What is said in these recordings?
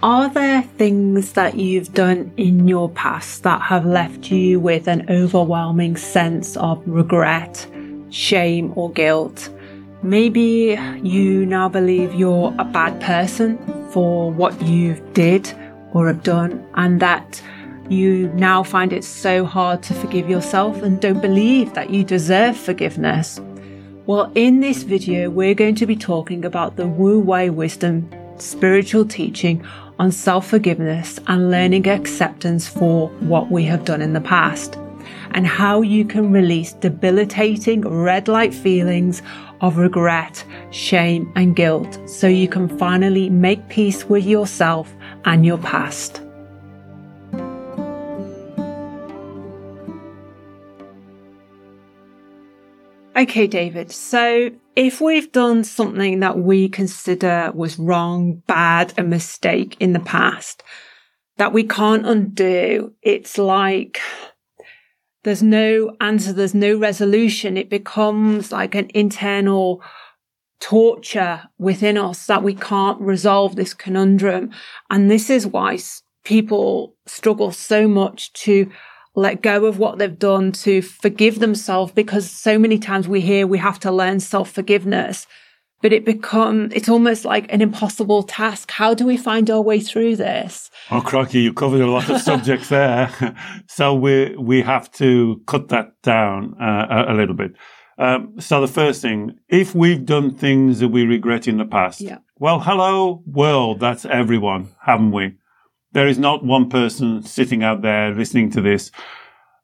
Are there things that you've done in your past that have left you with an overwhelming sense of regret, shame, or guilt? Maybe you now believe you're a bad person for what you did or have done, and that you now find it so hard to forgive yourself and don't believe that you deserve forgiveness. Well, in this video, we're going to be talking about the Wu Wei Wisdom spiritual teaching on self forgiveness and learning acceptance for what we have done in the past, and how you can release debilitating red light feelings of regret, shame, and guilt so you can finally make peace with yourself and your past. Okay, David. So if we've done something that we consider was wrong, bad, a mistake in the past that we can't undo, it's like there's no answer, there's no resolution. It becomes like an internal torture within us that we can't resolve this conundrum. And this is why people struggle so much to let go of what they've done, to forgive themselves, because so many times we hear we have to learn self forgiveness, but it become, it's almost like an impossible task. How do we find our way through this? Oh, Crocky, you covered a lot of subjects there. so we, we have to cut that down uh, a, a, little bit. Um, so the first thing, if we've done things that we regret in the past, yeah. well, hello world. That's everyone, haven't we? There is not one person sitting out there listening to this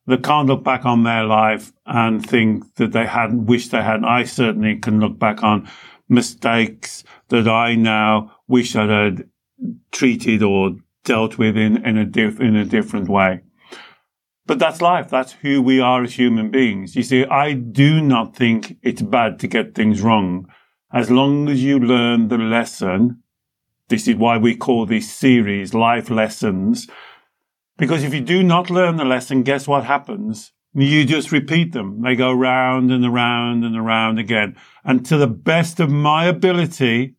that can't look back on their life and think that they hadn't wished they hadn't. I certainly can look back on mistakes that I now wish I had treated or dealt with in, in a diff, in a different way. But that's life. That's who we are as human beings. You see, I do not think it's bad to get things wrong. As long as you learn the lesson this is why we call this series life lessons. Because if you do not learn the lesson, guess what happens? You just repeat them. They go round and around and around again. And to the best of my ability,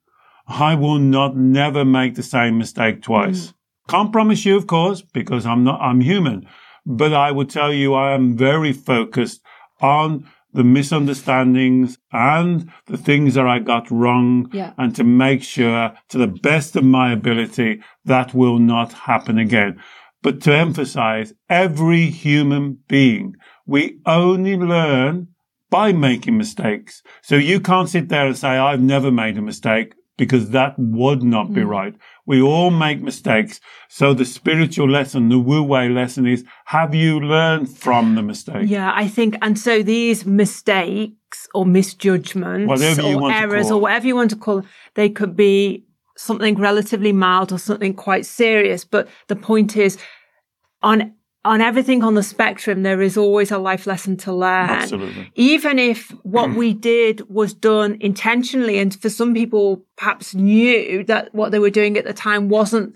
I will not never make the same mistake twice. Mm. Can't promise you, of course, because I'm not, I'm human. But I will tell you, I am very focused on the misunderstandings and the things that I got wrong yeah. and to make sure to the best of my ability that will not happen again. But to emphasize every human being, we only learn by making mistakes. So you can't sit there and say, I've never made a mistake because that would not be mm. right. We all make mistakes. So the spiritual lesson, the Wu Wei lesson is, have you learned from the mistake? Yeah, I think, and so these mistakes or misjudgments or errors or whatever you want to call them, they could be something relatively mild or something quite serious. But the point is, on on everything on the spectrum, there is always a life lesson to learn. Absolutely. Even if what mm. we did was done intentionally, and for some people perhaps knew that what they were doing at the time wasn't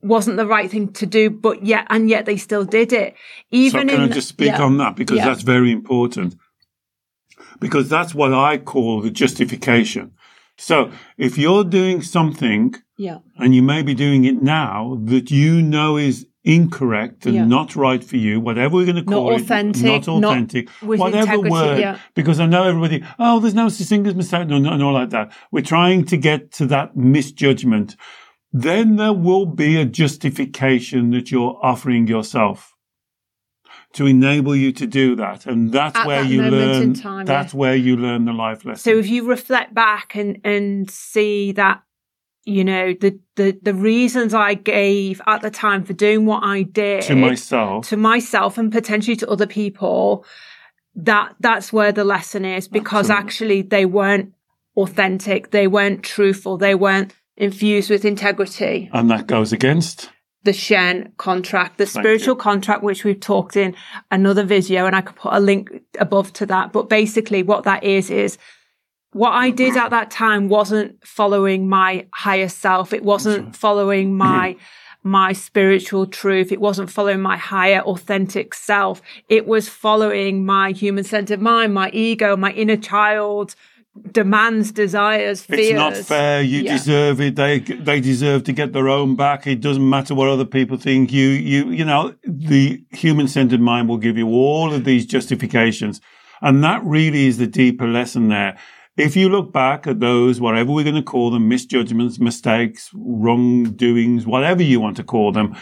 wasn't the right thing to do, but yet and yet they still did it. Even so can in, I just speak yeah. on that because yeah. that's very important. Because that's what I call the justification. So if you're doing something, yeah, and you may be doing it now that you know is incorrect and yeah. not right for you, whatever we're going to call not authentic, it, not authentic, not whatever word, yeah. because I know everybody, oh, there's no such thing as mistake, no, no, no, like that. We're trying to get to that misjudgment. Then there will be a justification that you're offering yourself to enable you to do that. And that's At where that you learn, time, that's yeah. where you learn the life lesson. So if you reflect back and, and see that you know the the the reasons I gave at the time for doing what I did to myself to myself and potentially to other people that that's where the lesson is because Absolutely. actually they weren't authentic they weren't truthful they weren't infused with integrity. And that goes against the Shen contract, the spiritual contract, which we've talked in another video, and I could put a link above to that. But basically, what that is, is what I did at that time wasn't following my higher self. It wasn't following my, my spiritual truth. It wasn't following my higher authentic self. It was following my human centered mind, my ego, my inner child, demands, desires, fears. It's not fair. You yeah. deserve it. They they deserve to get their own back. It doesn't matter what other people think. You you you know the human centered mind will give you all of these justifications, and that really is the deeper lesson there. If you look back at those, whatever we're going to call them, misjudgments, mistakes, wrongdoings, whatever you want to call them,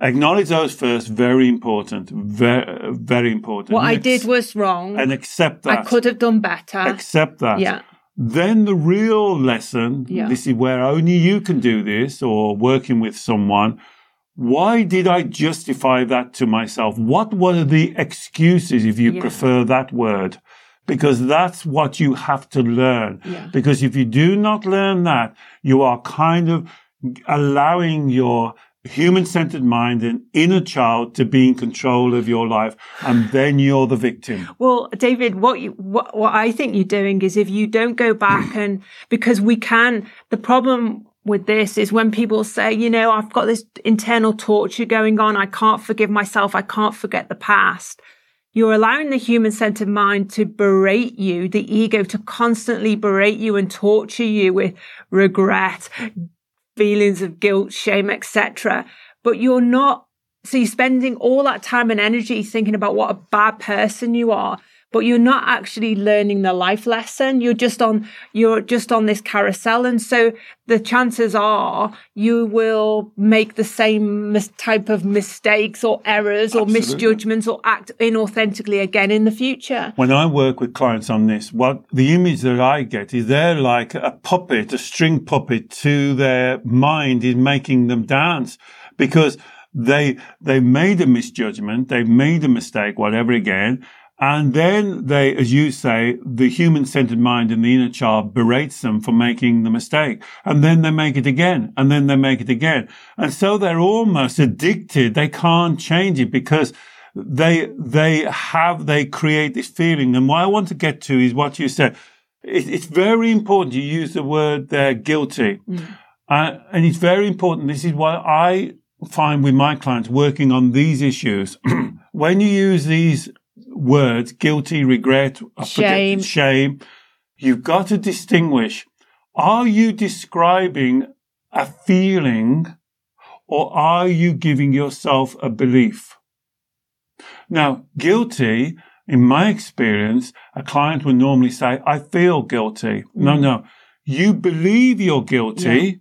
Acknowledge those first. Very important. Very, very important. What and I did was wrong. And accept that. I could have done better. Accept that. Yeah. Then the real lesson, yeah. this is where only you can do this or working with someone. Why did I justify that to myself? What were the excuses, if you yeah. prefer that word? Because that's what you have to learn. Yeah. Because if you do not learn that, you are kind of allowing your human centered mind and inner child to be in control of your life. And then you're the victim. Well, David, what you, what, what I think you're doing is if you don't go back and because we can, the problem with this is when people say, you know, I've got this internal torture going on. I can't forgive myself. I can't forget the past. You're allowing the human centered mind to berate you, the ego to constantly berate you and torture you with regret, feelings of guilt, shame, etc. But you're not, so you're spending all that time and energy thinking about what a bad person you are, but you're not actually learning the life lesson. You're just on, you're just on this carousel. And so the chances are you will make the same mis- type of mistakes or errors or Absolutely. misjudgments or act inauthentically again in the future. When I work with clients on this, what the image that I get is they're like a puppet, a string puppet to their mind is making them dance because they, they made a misjudgment. They've made a mistake, whatever again and then they, as you say, the human centered mind in the inner child berates them for making the mistake. And then they make it again. And then they make it again. And so they're almost addicted. They can't change it because they, they have, they create this feeling. And what I want to get to is what you said. It, it's very important. You use the word they're guilty. Mm. Uh, and it's very important. This is what I find with my clients working on these issues. when you use these words, guilty, regret, shame. shame, you've got to distinguish. Are you describing a feeling or are you giving yourself a belief? Now, guilty, in my experience, a client would normally say, I feel guilty. Mm. No, no. You believe you're guilty. Yeah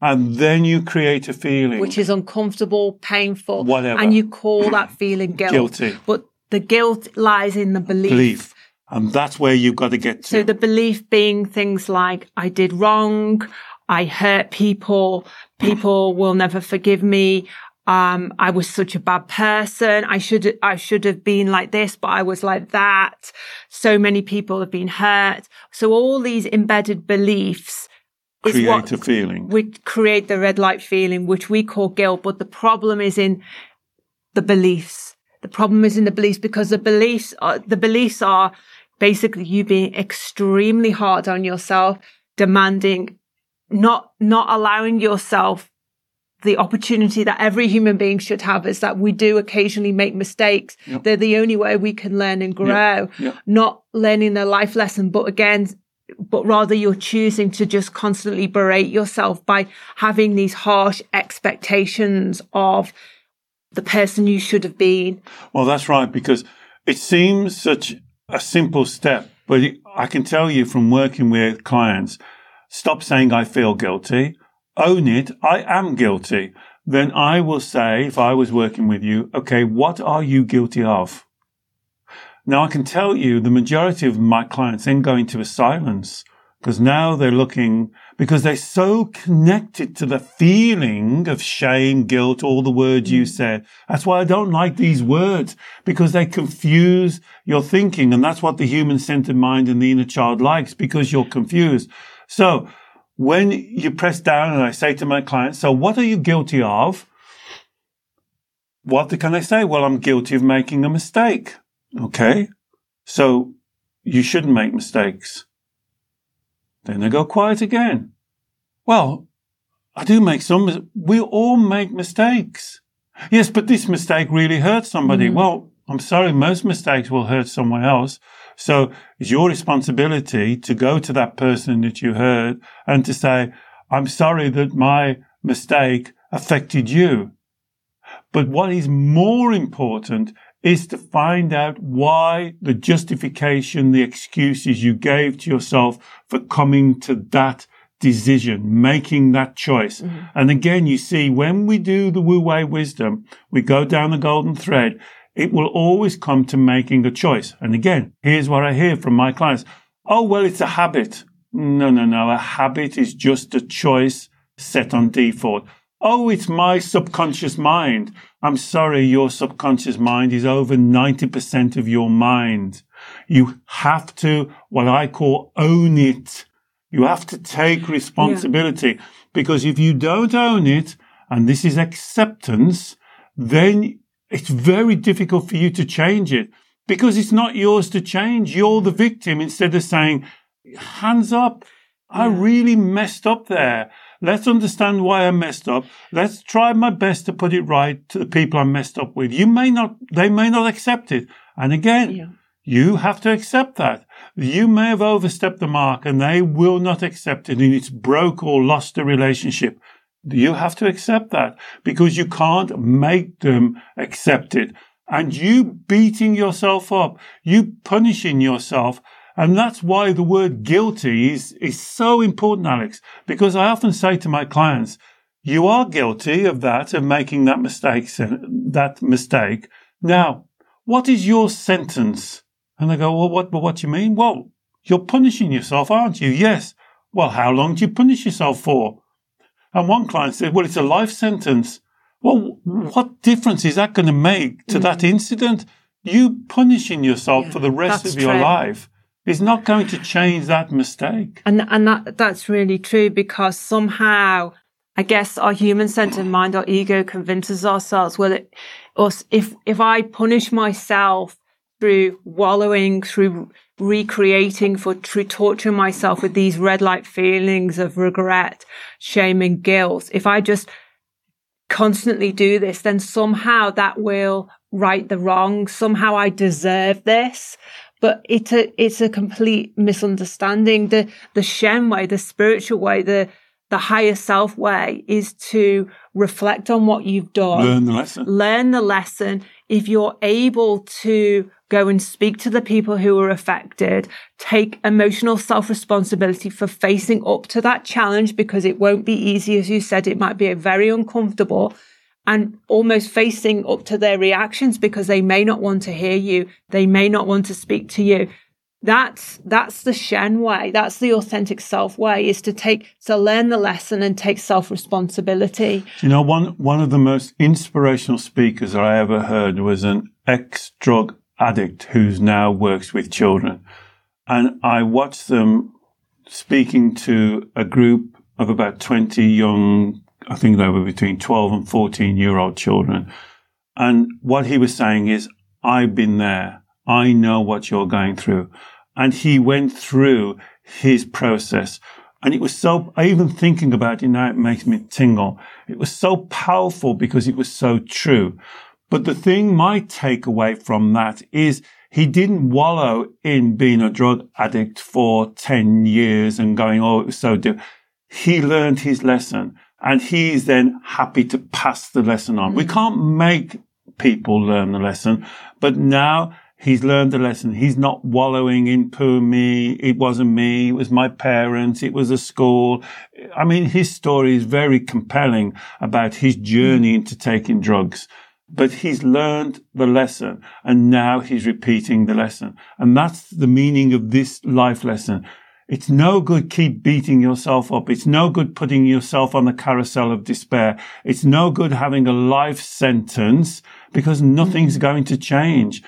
and then you create a feeling which is uncomfortable, painful, whatever, and you call that feeling guilt. Guilty. But the guilt lies in the belief. Belief. And that's where you've got to get to. So the belief being things like, I did wrong. I hurt people. People will never forgive me. Um, I was such a bad person. I should, I should have been like this, but I was like that. So many people have been hurt. So all these embedded beliefs create what, a feeling. We create the red light feeling, which we call guilt. But the problem is in the beliefs. The problem is in the beliefs because the beliefs are, the beliefs are basically you being extremely hard on yourself, demanding, not, not allowing yourself the opportunity that every human being should have is that we do occasionally make mistakes. Yep. They're the only way we can learn and grow, yep. Yep. not learning the life lesson, but again, but rather you're choosing to just constantly berate yourself by having these harsh expectations of the person you should have been. Well, that's right, because it seems such a simple step, but I can tell you from working with clients, stop saying I feel guilty, own it, I am guilty. Then I will say, if I was working with you, okay, what are you guilty of? Now I can tell you the majority of my clients then go into a silence because now they're looking because they're so connected to the feeling of shame, guilt, all the words you mm. said. That's why I don't like these words because they confuse your thinking. And that's what the human centered mind and the inner child likes because you're confused. So when you press down and I say to my clients, so what are you guilty of? What can they say? Well, I'm guilty of making a mistake. Okay. So you shouldn't make mistakes. Then they go quiet again. Well, I do make some, we all make mistakes. Yes, but this mistake really hurt somebody. Mm. Well, I'm sorry, most mistakes will hurt someone else. So it's your responsibility to go to that person that you hurt and to say, I'm sorry that my mistake affected you. But what is more important is to find out why the justification, the excuses you gave to yourself for coming to that decision, making that choice. Mm-hmm. And again, you see, when we do the Wu Wei wisdom, we go down the golden thread. It will always come to making a choice. And again, here's what I hear from my clients. Oh, well, it's a habit. No, no, no. A habit is just a choice set on default. Oh, it's my subconscious mind. I'm sorry, your subconscious mind is over 90% of your mind. You have to, what I call own it. You have to take responsibility yeah. because if you don't own it, and this is acceptance, then it's very difficult for you to change it because it's not yours to change. You're the victim instead of saying, hands up. I really messed up there. Let's understand why I messed up. Let's try my best to put it right to the people I messed up with. You may not, they may not accept it. And again, yeah. you have to accept that. You may have overstepped the mark and they will not accept it and it's broke or lost a relationship. You have to accept that because you can't make them accept it. And you beating yourself up, you punishing yourself and that's why the word guilty is, is so important, Alex, because I often say to my clients, you are guilty of that, of making that mistake, that mistake. Now, what is your sentence? And they go, well, what, what do you mean? Well, you're punishing yourself, aren't you? Yes. Well, how long do you punish yourself for? And one client said, well, it's a life sentence. Well, what difference is that going to make to mm-hmm. that incident? You punishing yourself yeah, for the rest of your true. life is not going to change that mistake. And and that that's really true because somehow I guess our human centered mind, our ego convinces ourselves, well, it, us, if, if I punish myself through wallowing, through recreating, for through torturing myself with these red light feelings of regret, shame and guilt, if I just constantly do this, then somehow that will right the wrong. Somehow I deserve this but it's a it's a complete misunderstanding. The the Shen way, the spiritual way, the the higher self way is to reflect on what you've done. Learn the lesson. Learn the lesson. If you're able to go and speak to the people who are affected, take emotional self responsibility for facing up to that challenge because it won't be easy. As you said, it might be very uncomfortable and almost facing up to their reactions because they may not want to hear you. They may not want to speak to you. That's, that's the Shen way. That's the authentic self way is to take, to learn the lesson and take self responsibility. You know, one, one of the most inspirational speakers I ever heard was an ex drug addict who's now works with children. And I watched them speaking to a group of about 20 young I think they were between 12 and 14 year old children. And what he was saying is, I've been there. I know what you're going through. And he went through his process. And it was so, even thinking about it now, it makes me tingle. It was so powerful because it was so true. But the thing, my takeaway from that is he didn't wallow in being a drug addict for 10 years and going, oh, it was so difficult. He learned his lesson and he's then happy to pass the lesson on. We hmm. can't make people learn the lesson, but now he's learned the lesson. He's not wallowing in poor me. It wasn't me. It was my parents. It was a school. I mean, his story is very compelling about his journey hmm. into taking drugs. But he's learned the lesson and now he's repeating the lesson. And that's the meaning of this life lesson. It's no good keep beating yourself up. It's no good putting yourself on the carousel of despair. It's no good having a life sentence because nothing's mm-hmm. going to change.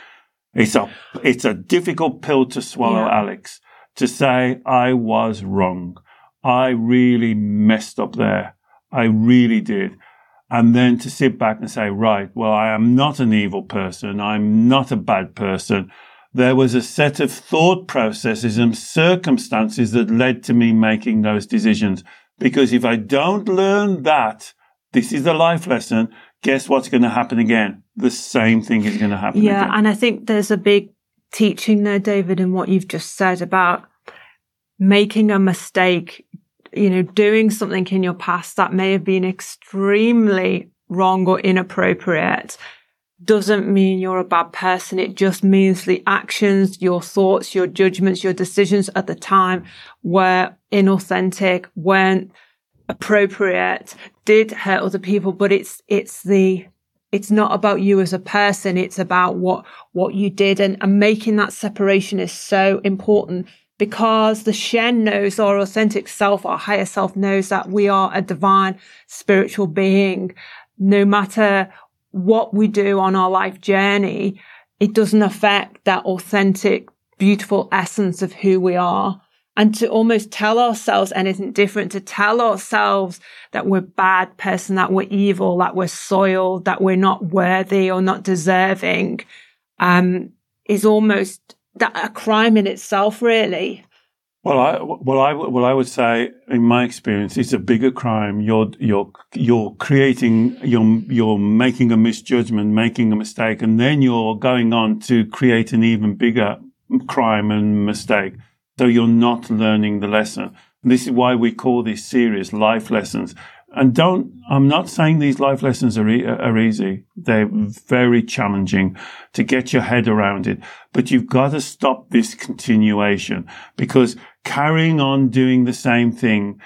It's a, it's a difficult pill to swallow, yeah. Alex, to say I was wrong. I really messed up there. I really did. And then to sit back and say, right, well, I am not an evil person. I'm not a bad person. There was a set of thought processes and circumstances that led to me making those decisions. Because if I don't learn that, this is the life lesson. Guess what's going to happen again? The same thing is going to happen. Yeah. Again. And I think there's a big teaching there, David, in what you've just said about making a mistake, you know, doing something in your past that may have been extremely wrong or inappropriate doesn't mean you're a bad person. It just means the actions, your thoughts, your judgments, your decisions at the time were inauthentic, weren't appropriate, did hurt other people, but it's, it's the, it's not about you as a person. It's about what, what you did and, and making that separation is so important because the Shen knows our authentic self, our higher self knows that we are a divine spiritual being. No matter what we do on our life journey, it doesn't affect that authentic, beautiful essence of who we are and to almost tell ourselves anything different, to tell ourselves that we're bad person, that we're evil, that we're soiled, that we're not worthy or not deserving, um, is almost that a crime in itself, really. Well, I well I well I would say, in my experience, it's a bigger crime. You're you're you're creating you're you're making a misjudgment, making a mistake, and then you're going on to create an even bigger crime and mistake. So you're not learning the lesson. This is why we call these series life lessons. And don't, I'm not saying these life lessons are, e- are easy. They're very challenging to get your head around it. But you've got to stop this continuation because carrying on doing the same thing,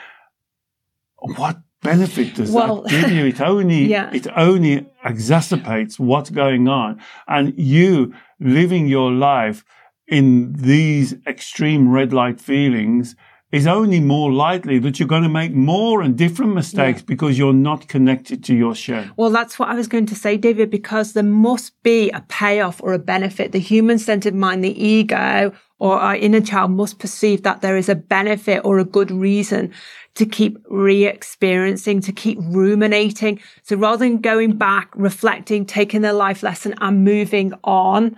what benefit does Well, that give you? It only, Yeah. it only exacerbates what's going on. And you living your life in these extreme red light feelings is only more likely that you're going to make more and different mistakes because you're not connected to your share. Well, that's what I was going to say, David, because there must be a payoff or a benefit. The human centered mind, the ego or our inner child must perceive that there is a benefit or a good reason to keep re-experiencing, to keep ruminating. So rather than going back, reflecting, taking the life lesson and moving on,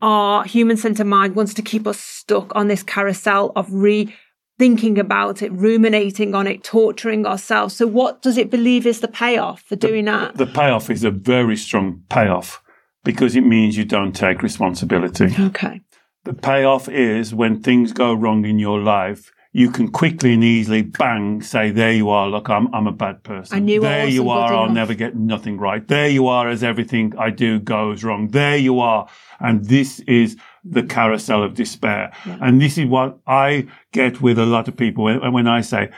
our human centered mind wants to keep us stuck on this carousel of re thinking about it, ruminating on it, torturing ourselves. So what does it believe is the payoff for doing that? The payoff is a very strong payoff because it means you don't take responsibility. Okay. The payoff is when things go wrong in your life, you can quickly and easily bang say, there you are. Look, I'm, I'm a bad person. I knew I there you are. I'll enough." never get nothing right. There you are as everything I do goes wrong. There you are. And this is the carousel of despair. And this is what I get with a lot of people when, when I say,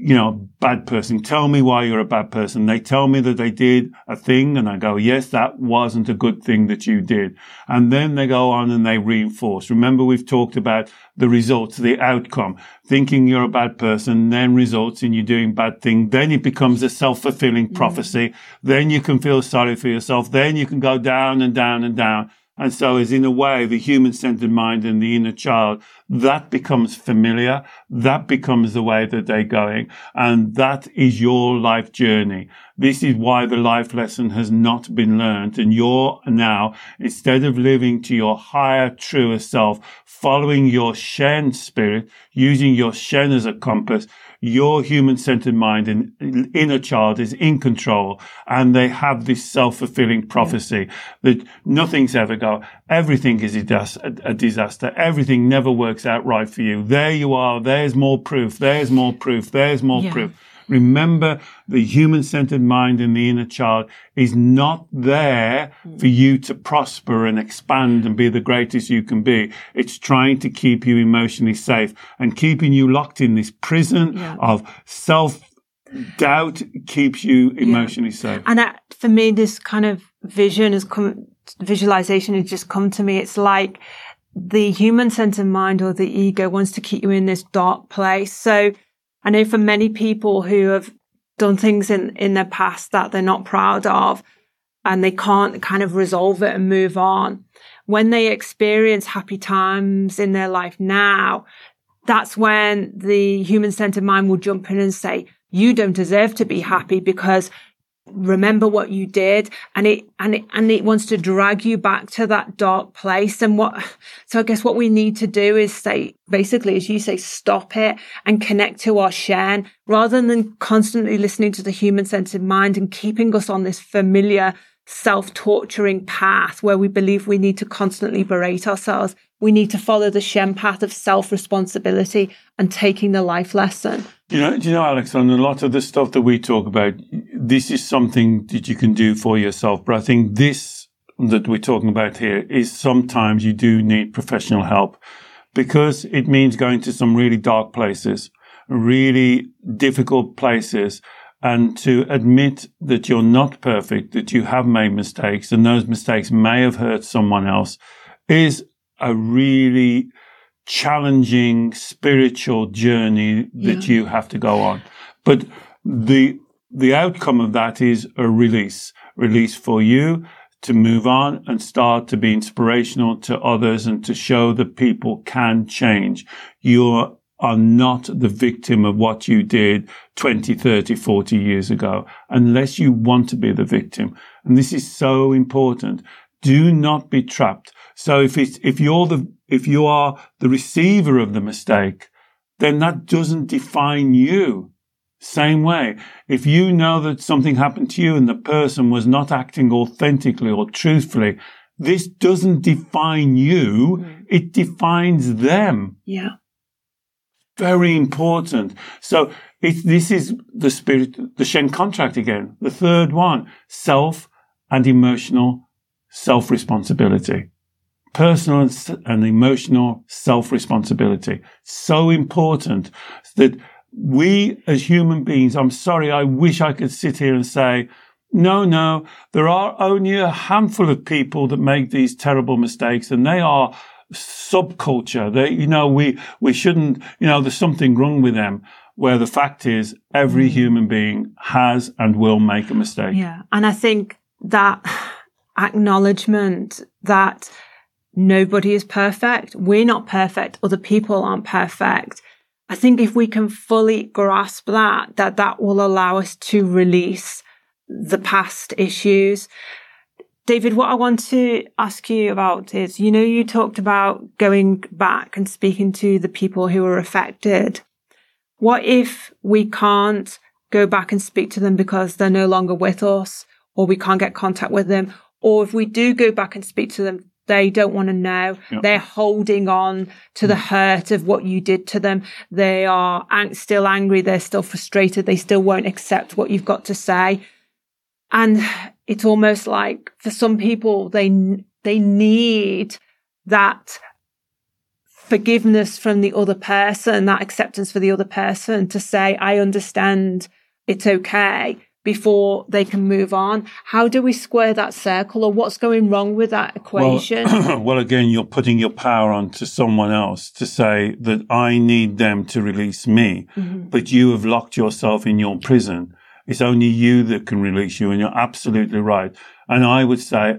you know, bad person. Tell me why you're a bad person. They tell me that they did a thing and I go, yes, that wasn't a good thing that you did. And then they go on and they reinforce. Remember, we've talked about the results, the outcome. Thinking you're a bad person then results in you doing bad thing. Then it becomes a self-fulfilling mm. prophecy. Then you can feel sorry for yourself. Then you can go down and down and down. And so as in a way, the human centered mind and the inner child, that becomes familiar. That becomes the way that they're going. And that is your life journey. This is why the life lesson has not been learned. And you're now, instead of living to your higher, truer self, following your Shen spirit, using your Shen as a compass, your human centered mind and inner child is in control and they have this self-fulfilling prophecy that nothing's ever go. Everything is a disaster. Everything never works out right for you. There you are. There's more proof. There's more proof. There's more Yeah. proof. Remember, the human centered mind and the inner child is not there hmm. for you to prosper and expand and be the greatest you can be. It's trying to keep you emotionally safe and keeping you locked in this prison Yeah. of self doubt keeps you emotionally safe. And that, for me, this kind of vision has come, visualization has just come to me. It's like the human centered mind or the ego wants to keep you in this dark place. So I know for many people who have done things in, in their past that they're not proud of and they can't kind of resolve it and move on. When they experience happy times in their life now, that's when the human centered mind will jump in and say, you don't deserve to be happy because remember what you did and it and it and it wants to drag you back to that dark place. And what so i guess what we need to do is say basically as you say stop it and connect to our shen rather than constantly listening to the human centered mind and keeping us on this familiar self-torturing path where we believe we need to constantly berate ourselves we need to follow the Shen path of self-responsibility and taking the life lesson you know, you know, Alex, on a lot of the stuff that we talk about, this is something that you can do for yourself. But I think this that we're talking about here is sometimes you do need professional help because it means going to some really dark places, really difficult places and to admit that you're not perfect, that you have made mistakes and those mistakes may have hurt someone else is a really challenging spiritual journey that yeah. you have to go on. But the, the outcome of that is a release, release for you to move on and start to be inspirational to others and to show that people can change. You are not the victim of what you did 20, 30, 40 years ago, unless you want to be the victim. And this is so important. Do not be trapped. So if it's, if you're the, if you are the receiver of the mistake, then that doesn't define you. Same way. If you know that something happened to you and the person was not acting authentically or truthfully, this doesn't define you. Mm. It defines them. Yeah. Very important. So this is the spirit, the Shen contract again. The third one, self and emotional self responsibility personal and emotional self responsibility. So important that we as human beings, I'm sorry, I wish I could sit here and say, no, no, there are only a handful of people that make these terrible mistakes and they are subculture. They, you know, we, we shouldn't, you know, there's something wrong with them. Where the fact is every mm. human being has and will make a mistake. Yeah. And I think that acknowledgement that nobody is perfect. We're not perfect. Other people aren't perfect. I think if we can fully grasp that, that that will allow us to release the past issues. David, what I want to ask you about is, you know, you talked about going back and speaking to the people who were affected. What if we can't go back and speak to them because they're no longer with us or we can't get contact with them? Or if we do go back and speak to them, they don't want to know. Yep. They're holding on to the mm. hurt of what you did to them. They are ang- still angry. They're still frustrated. They still won't accept what you've got to say. And it's almost like for some people, they, they need that forgiveness from the other person, that acceptance for the other person to say, I understand it's okay before they can move on. How do we square that circle or what's going wrong with that equation? Well, well, again, you're putting your power onto someone else to say that I need them to release me, mm-hmm. but you have locked yourself in your prison. It's only you that can release you. And you're absolutely right. And I would say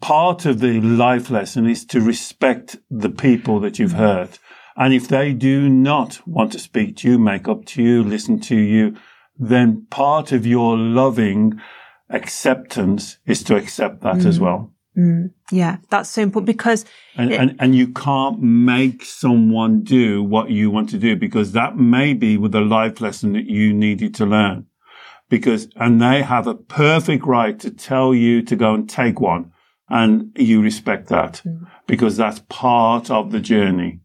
part of the life lesson is to respect the people that you've hurt. And if they do not want to speak to you, make up to you, listen to you, then part of your loving acceptance is to accept that mm. as well. Mm. Yeah, that's so important because and, it, and, and you can't make someone do what you want to do because that may be with the life lesson that you needed to learn. Because and they have a perfect right to tell you to go and take one, and you respect that mm. because that's part of the journey.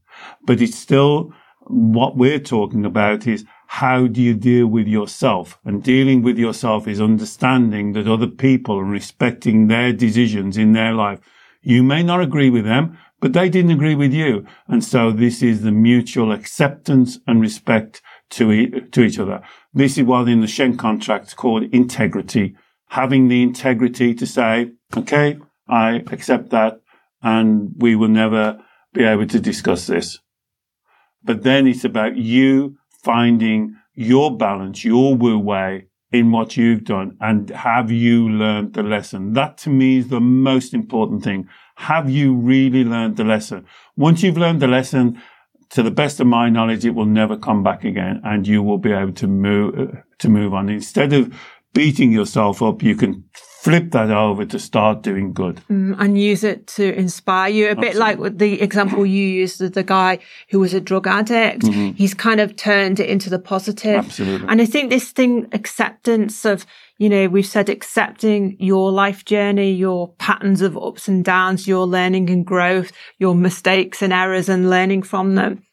But it's still what we're talking about is how do you deal with yourself? And dealing with yourself is understanding that other people and respecting their decisions in their life. You may not agree with them, but they didn't agree with you. And so this is the mutual acceptance and respect to, e- to each other. This is what in the Shen contract called integrity. Having the integrity to say, okay, I accept that and we will never be able to discuss this. But then it's about you finding your balance, your wu wei in what you've done and have you learned the lesson? That to me is the most important thing. Have you really learned the lesson? Once you've learned the lesson, to the best of my knowledge, it will never come back again and you will be able to move, to move on. Instead of beating yourself up, you can flip that over to start doing good. Mm, and use it to inspire you. A Absolutely. bit like the example you used of the guy who was a drug addict. Mm-hmm. He's kind of turned it into the positive. Absolutely. And I think this thing, acceptance of, you know, we've said accepting your life journey, your patterns of ups and downs, your learning and growth, your mistakes and errors and learning from them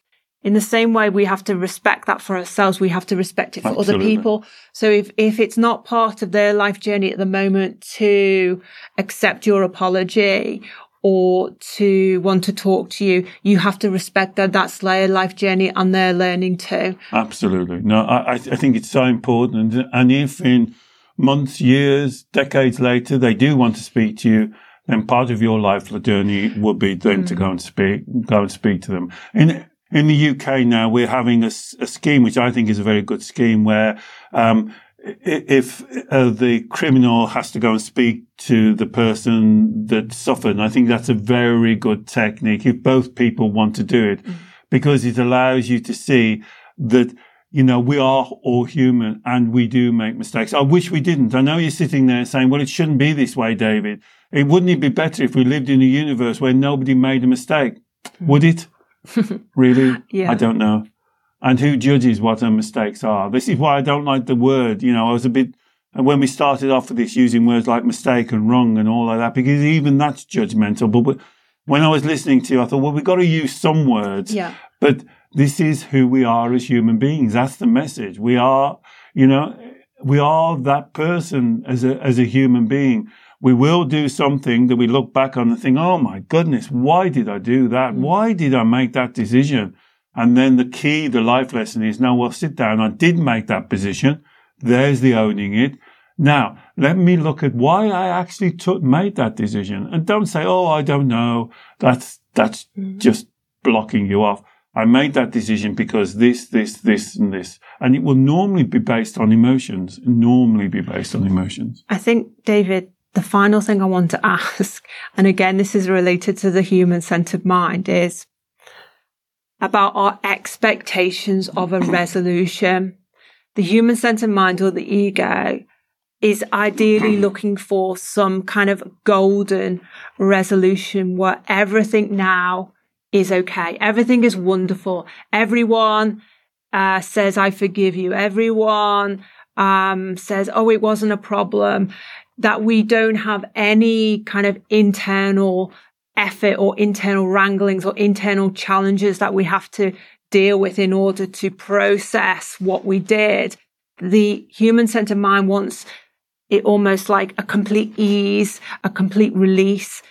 in the same way we have to respect that for ourselves, we have to respect it for Absolutely. other people. So if, if it's not part of their life journey at the moment to accept your apology or to want to talk to you, you have to respect that that's their life journey and their learning too. Absolutely. No, I, I think it's so important. And if in months, years, decades later, they do want to speak to you, then part of your life journey would be then mm. to go and speak, go and speak to them. In, in the UK now, we're having a, a scheme, which I think is a very good scheme where, um, if uh, the criminal has to go and speak to the person that suffered, and I think that's a very good technique if both people want to do it, mm. because it allows you to see that, you know, we are all human and we do make mistakes. I wish we didn't. I know you're sitting there saying, well, it shouldn't be this way, David. It wouldn't it be better if we lived in a universe where nobody made a mistake? Mm. Would it? really? Yeah. I don't know. And who judges what our mistakes are? This is why I don't like the word. You know, I was a bit, when we started off with this using words like mistake and wrong and all of that, because even that's judgmental. But when I was listening to you, I thought, well, we've got to use some words. Yeah. But this is who we are as human beings. That's the message. We are, you know, we are that person as a, as a human being we will do something that we look back on and think, oh my goodness, why did I do that? Mm. Why did I make that decision? And then the key, the life lesson is, no, well, sit down. I did make that position. There's the owning it. Now, let me look at why I actually took, made that decision. And don't say, oh, I don't know. That's, that's mm. just blocking you off. I made that decision because this, this, this, and this. And it will normally be based on emotions, normally be based on emotions. I think, David, the final thing I want to ask, and again, this is related to the human centered mind, is about our expectations of a resolution. The human centered mind or the ego is ideally looking for some kind of golden resolution where everything now is okay. Everything is wonderful. Everyone uh, says, I forgive you. Everyone um, says, oh, it wasn't a problem that we don't have any kind of internal effort or internal wranglings or internal challenges that we have to deal with in order to process what we did. The human centered mind wants it almost like a complete ease, a complete release.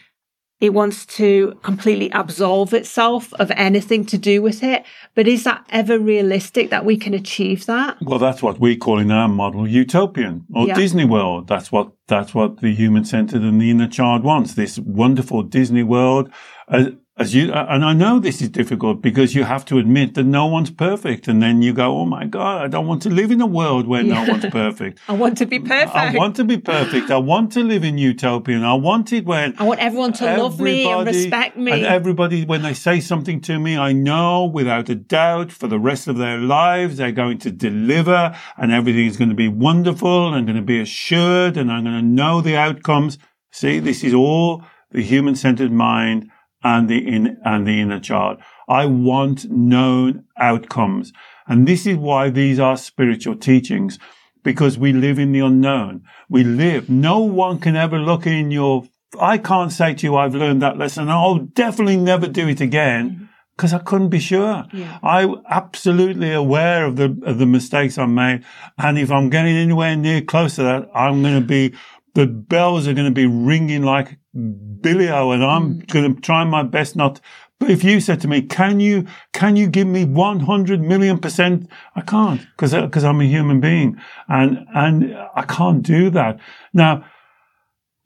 It wants to completely absolve itself of anything to do with it. But is that ever realistic that we can achieve that? Well, that's what we call in our model utopian or yeah. Disney World. That's what, that's what the human centered and the inner child wants. This wonderful Disney world. Uh, as you, and I know this is difficult because you have to admit that no one's perfect. And then you go, Oh my God, I don't want to live in a world where yeah. no one's perfect. I want to be perfect. I want to be perfect. I want to live in utopian. I want it when I want everyone to love me and respect me. And everybody, when they say something to me, I know without a doubt for the rest of their lives, they're going to deliver and everything is going to be wonderful and going to be assured and I'm going to know the outcomes. See, this is all the human centered mind and the in, and the inner child. I want known outcomes. And this is why these are spiritual teachings, because we live in the unknown. We live, no one can ever look in your, I can't say to you, I've learned that lesson. I'll definitely never do it again mm-hmm. because I couldn't be sure. Yeah. I'm absolutely aware of the, of the mistakes I made. And if I'm getting anywhere near close to that, I'm going to be, the bells are going to be ringing like Billy-O and I'm mm. going to try my best not. But if you said to me, can you, can you give me 100 million percent? I can't because, because I'm a human being and, and I can't do that. Now,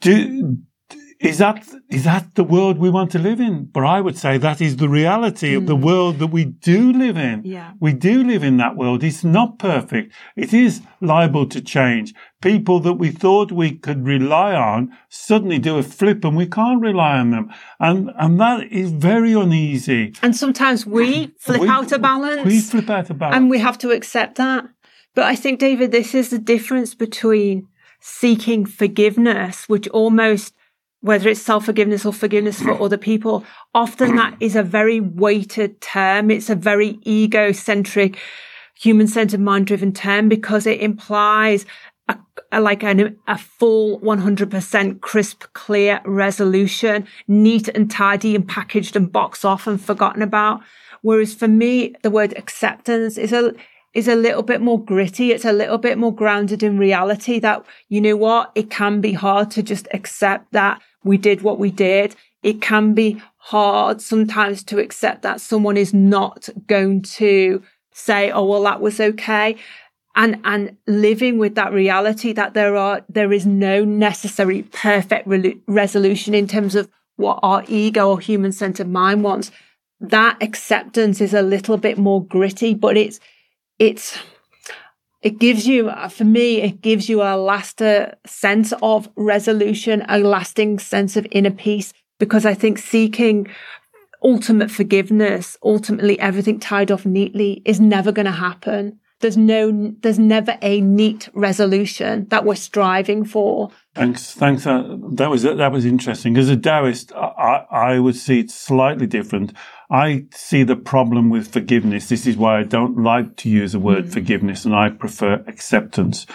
do, is that is that the world we want to live in? But I would say that is the reality mm. of the mm. world that we do live in. Yeah. We do live in that world. It's not perfect. It is liable to change. People that we thought we could rely on suddenly do a flip and we can't rely on them. And and that is very uneasy. And sometimes we flip we, out of balance. We flip out of balance. And we have to accept that. But I think, David, this is the difference between seeking forgiveness, which almost whether it's self forgiveness or forgiveness for other people, often that is a very weighted term. It's a very egocentric, human centered, mind driven term because it implies a, a, like an, a full 100% crisp, clear resolution, neat and tidy and packaged and boxed off and forgotten about. Whereas for me, the word acceptance is a, is a little bit more gritty. It's a little bit more grounded in reality that, you know what? It can be hard to just accept that we did what we did. It can be hard sometimes to accept that someone is not going to say, Oh, well, that was okay. And, and living with that reality that there are, there is no necessary perfect re- resolution in terms of what our ego or human centered mind wants. That acceptance is a little bit more gritty, but it's, it's it gives you for me it gives you a lasting sense of resolution a lasting sense of inner peace because i think seeking ultimate forgiveness ultimately everything tied off neatly is never going to happen. There's no there's never a neat resolution that we're striving for. Thanks thanks uh, that was that was interesting. As a taoist i i would see it slightly different I see the problem with forgiveness. This is why I don't like to use the word mm. forgiveness and I prefer acceptance.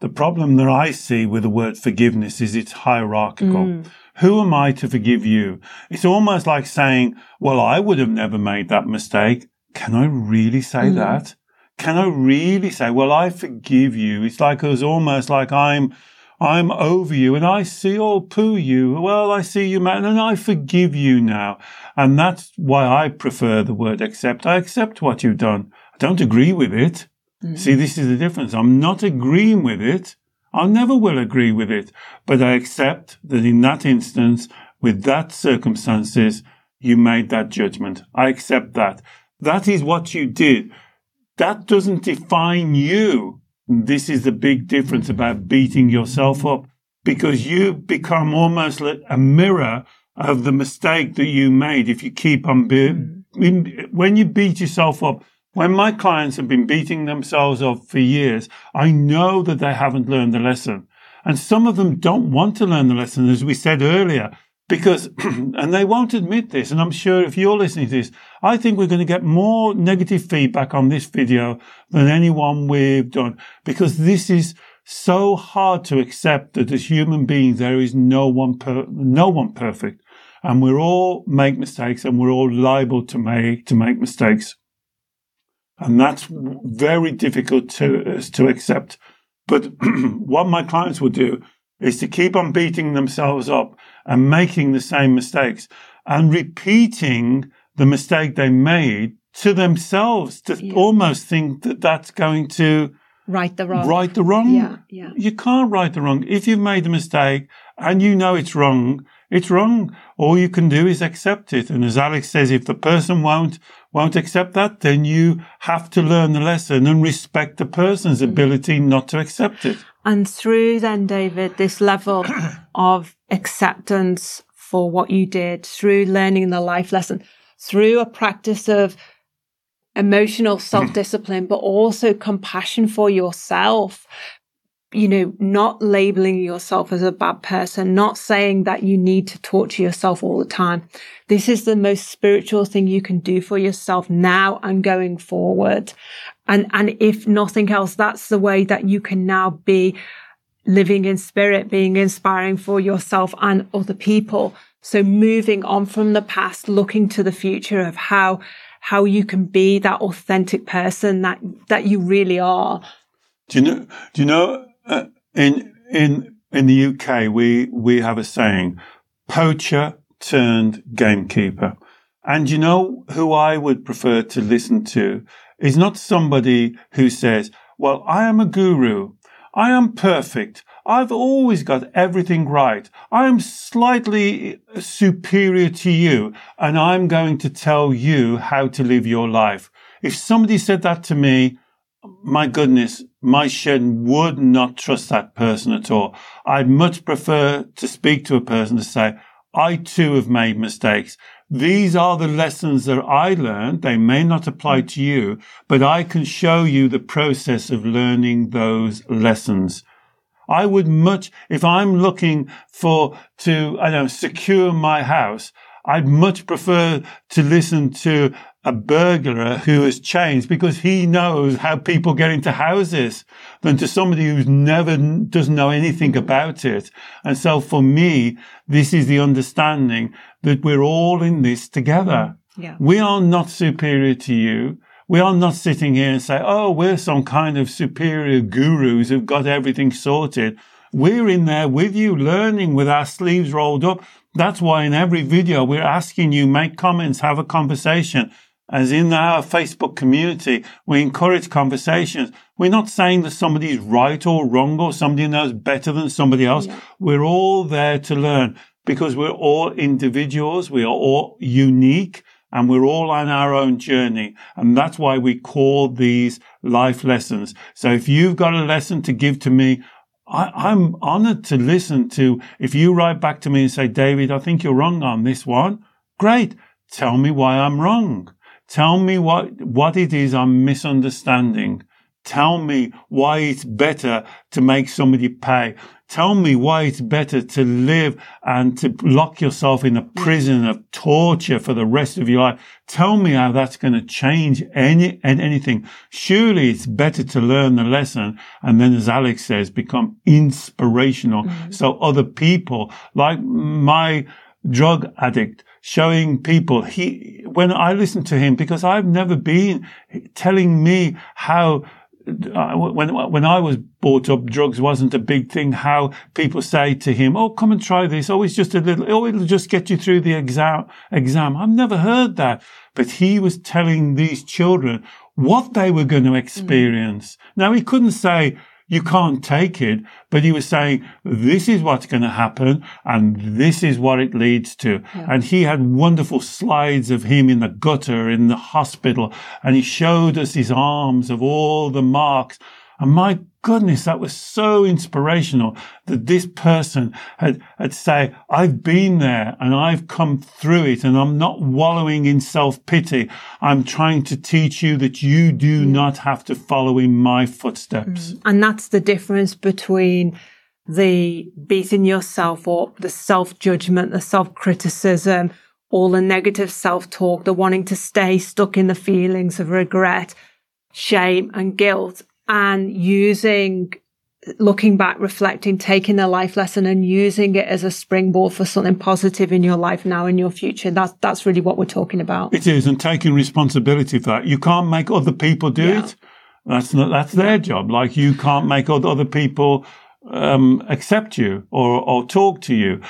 The problem that I see with the word forgiveness is it's hierarchical. Mm. Who am I to forgive you? It's almost like saying, well, I would have never made that mistake. Can I really say mm. that? Can I really say, well, I forgive you? It's like, it's almost like I'm, I'm over you and I see all poo you. Well, I see you, man, and I forgive you now. And that's why I prefer the word accept. I accept what you've done. I don't agree with it. Mm. See, this is the difference. I'm not agreeing with it. I never will agree with it, but I accept that in that instance, with that circumstances, you made that judgment. I accept that. That is what you did. That doesn't define you. This is the big difference about beating yourself up because you become almost like a mirror of the mistake that you made if you keep on being, mm. when you beat yourself up. When my clients have been beating themselves up for years, I know that they haven't learned the lesson. And some of them don't want to learn the lesson, as we said earlier, because, and they won't admit this. And I'm sure if you're listening to this, I think we're going to get more negative feedback on this video than anyone we've done, because this is so hard to accept that as human beings, there is no one, per, no one perfect and we're all make mistakes and we're all liable to make to make mistakes and that's very difficult to to accept but what my clients will do is to keep on beating themselves up and making the same mistakes and repeating the mistake they made to themselves to yeah. almost think that that's going to right the wrong right the wrong yeah yeah you can't right the wrong if you've made a mistake and you know it's wrong it's wrong. All you can do is accept it. And as Alex says, if the person won't, won't accept that, then you have to learn the lesson and respect the person's mm-hmm. ability not to accept it. And through then, David, this level of acceptance for what you did, through learning the life lesson, through a practice of emotional hmm. self discipline, but also compassion for yourself, you know, not labeling yourself as a bad person, not saying that you need to torture yourself all the time. This is the most spiritual thing you can do for yourself now and going forward. And, and if nothing else, that's the way that you can now be living in spirit, being inspiring for yourself and other people. So moving on from the past, looking to the future of how, how you can be that authentic person that, that you really are. Do you know, do you know, uh, in in in the UK, we we have a saying: poacher turned gamekeeper. And you know who I would prefer to listen to is not somebody who says, "Well, I am a guru. I am perfect. I've always got everything right. I am slightly uh, superior to you and I'm going to tell you how to live your life. If somebody said that to me, my goodness, my Shen would not trust that person at all. I'd much prefer to speak to a person to say, I too have made mistakes. These are the lessons that I learned. They may not apply to you, but I can show you the process of learning those lessons. I would much, if I'm looking for to, I don't know, secure my house, I'd much prefer to listen to a burglar who has changed because he knows how people get into houses than to somebody who's never doesn't know anything about it. And so for me, this is the understanding that we're all in this together. Yeah. We are not superior to you. We are not sitting here and say, Oh, we're some kind of superior gurus who've got everything sorted. We're in there with you learning with our sleeves rolled up. That's why in every video we're asking you make comments, have a conversation as in our Facebook community, we encourage conversations. We're not saying that somebody's right or wrong or somebody knows better than somebody else. Yeah. We're all there to learn because we're all individuals. We are all unique and we're all on our own journey. And that's why we call these life lessons. So if you've got a lesson to give to me, I, am honored to listen to. If you write back to me and say, David, I think you're wrong on this one. Great. Tell me why I'm wrong. Tell me what, what it is I'm misunderstanding. Tell me why it's better to make somebody pay. Tell me why it's better to live and to lock yourself in a prison of torture for the rest of your life. Tell me how that's going to change any, and anything. Surely it's better to learn the lesson and then, as Alex says, become inspirational. Mm-hmm. So other people like my drug addict showing people he, when I listen to him, because I've never been telling me how, uh, when, when I was brought up, drugs wasn't a big thing, how people say to him, Oh, come and try this. Oh, it's just a little, oh, it'll just get you through the exam, exam. I've never heard that. But he was telling these children what they were going to experience. Mm. Now he couldn't say, you can't take it. But he was saying, this is what's going to happen and this is what it leads to. Yeah. And he had wonderful slides of him in the gutter in the hospital and he showed us his arms of all the marks. And my goodness, that was so inspirational that this person had, had say, I've been there and I've come through it and I'm not wallowing in self-pity. I'm trying to teach you that you do mm. not have to follow in my footsteps. Mm. And that's the difference between the beating yourself up, the self-judgment, the self-criticism, all the negative self-talk, the wanting to stay stuck in the feelings of regret, shame and guilt and using looking back, reflecting, taking a life lesson and using it as a springboard for something positive in your life now in your future. That's, that's really what we're talking about. It is. And taking responsibility for that. You can't make other people do yeah. it. That's not, that's their job. Like you can't make other people, um, accept you or, or talk to you.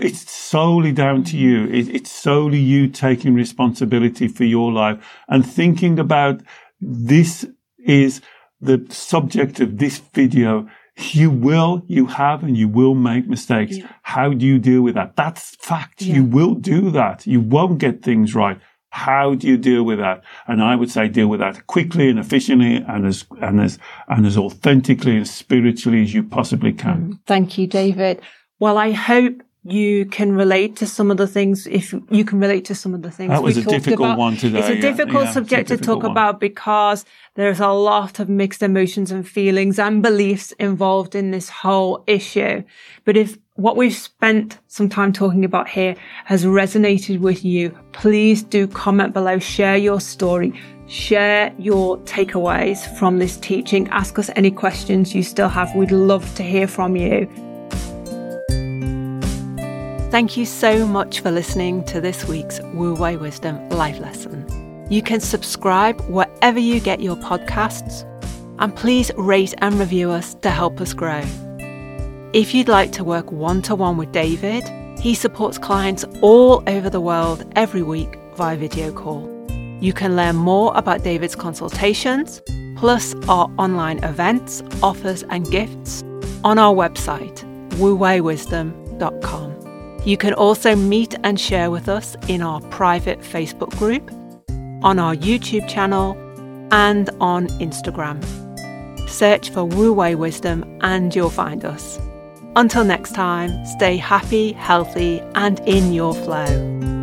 It's solely down to you. It, it's solely you taking responsibility for your life and thinking about this is the subject of this video, you will, you have, and you will make mistakes. Yeah. How do you deal with that? That's fact. Yeah. You will do that. You won't get things right. How do you deal with that? And I would say deal with that quickly and efficiently and as, and as, and as authentically and spiritually as you possibly can. Mm. Thank you, David. Well, I hope you can relate to some of the things if you can relate to some of the things that was a difficult about. one today it's a difficult yeah, subject a difficult to talk one. about because there's a lot of mixed emotions and feelings and beliefs involved in this whole issue but if what we've spent some time talking about here has resonated with you please do comment below share your story share your takeaways from this teaching ask us any questions you still have we'd love to hear from you Thank you so much for listening to this week's Wu Wei Wisdom Life Lesson. You can subscribe wherever you get your podcasts, and please rate and review us to help us grow. If you'd like to work one to one with David, he supports clients all over the world every week via video call. You can learn more about David's consultations, plus our online events, offers, and gifts on our website, wuweiwisdom.com. You can also meet and share with us in our private Facebook group, on our YouTube channel, and on Instagram. Search for Wu Wei Wisdom and you'll find us. Until next time, stay happy, healthy, and in your flow.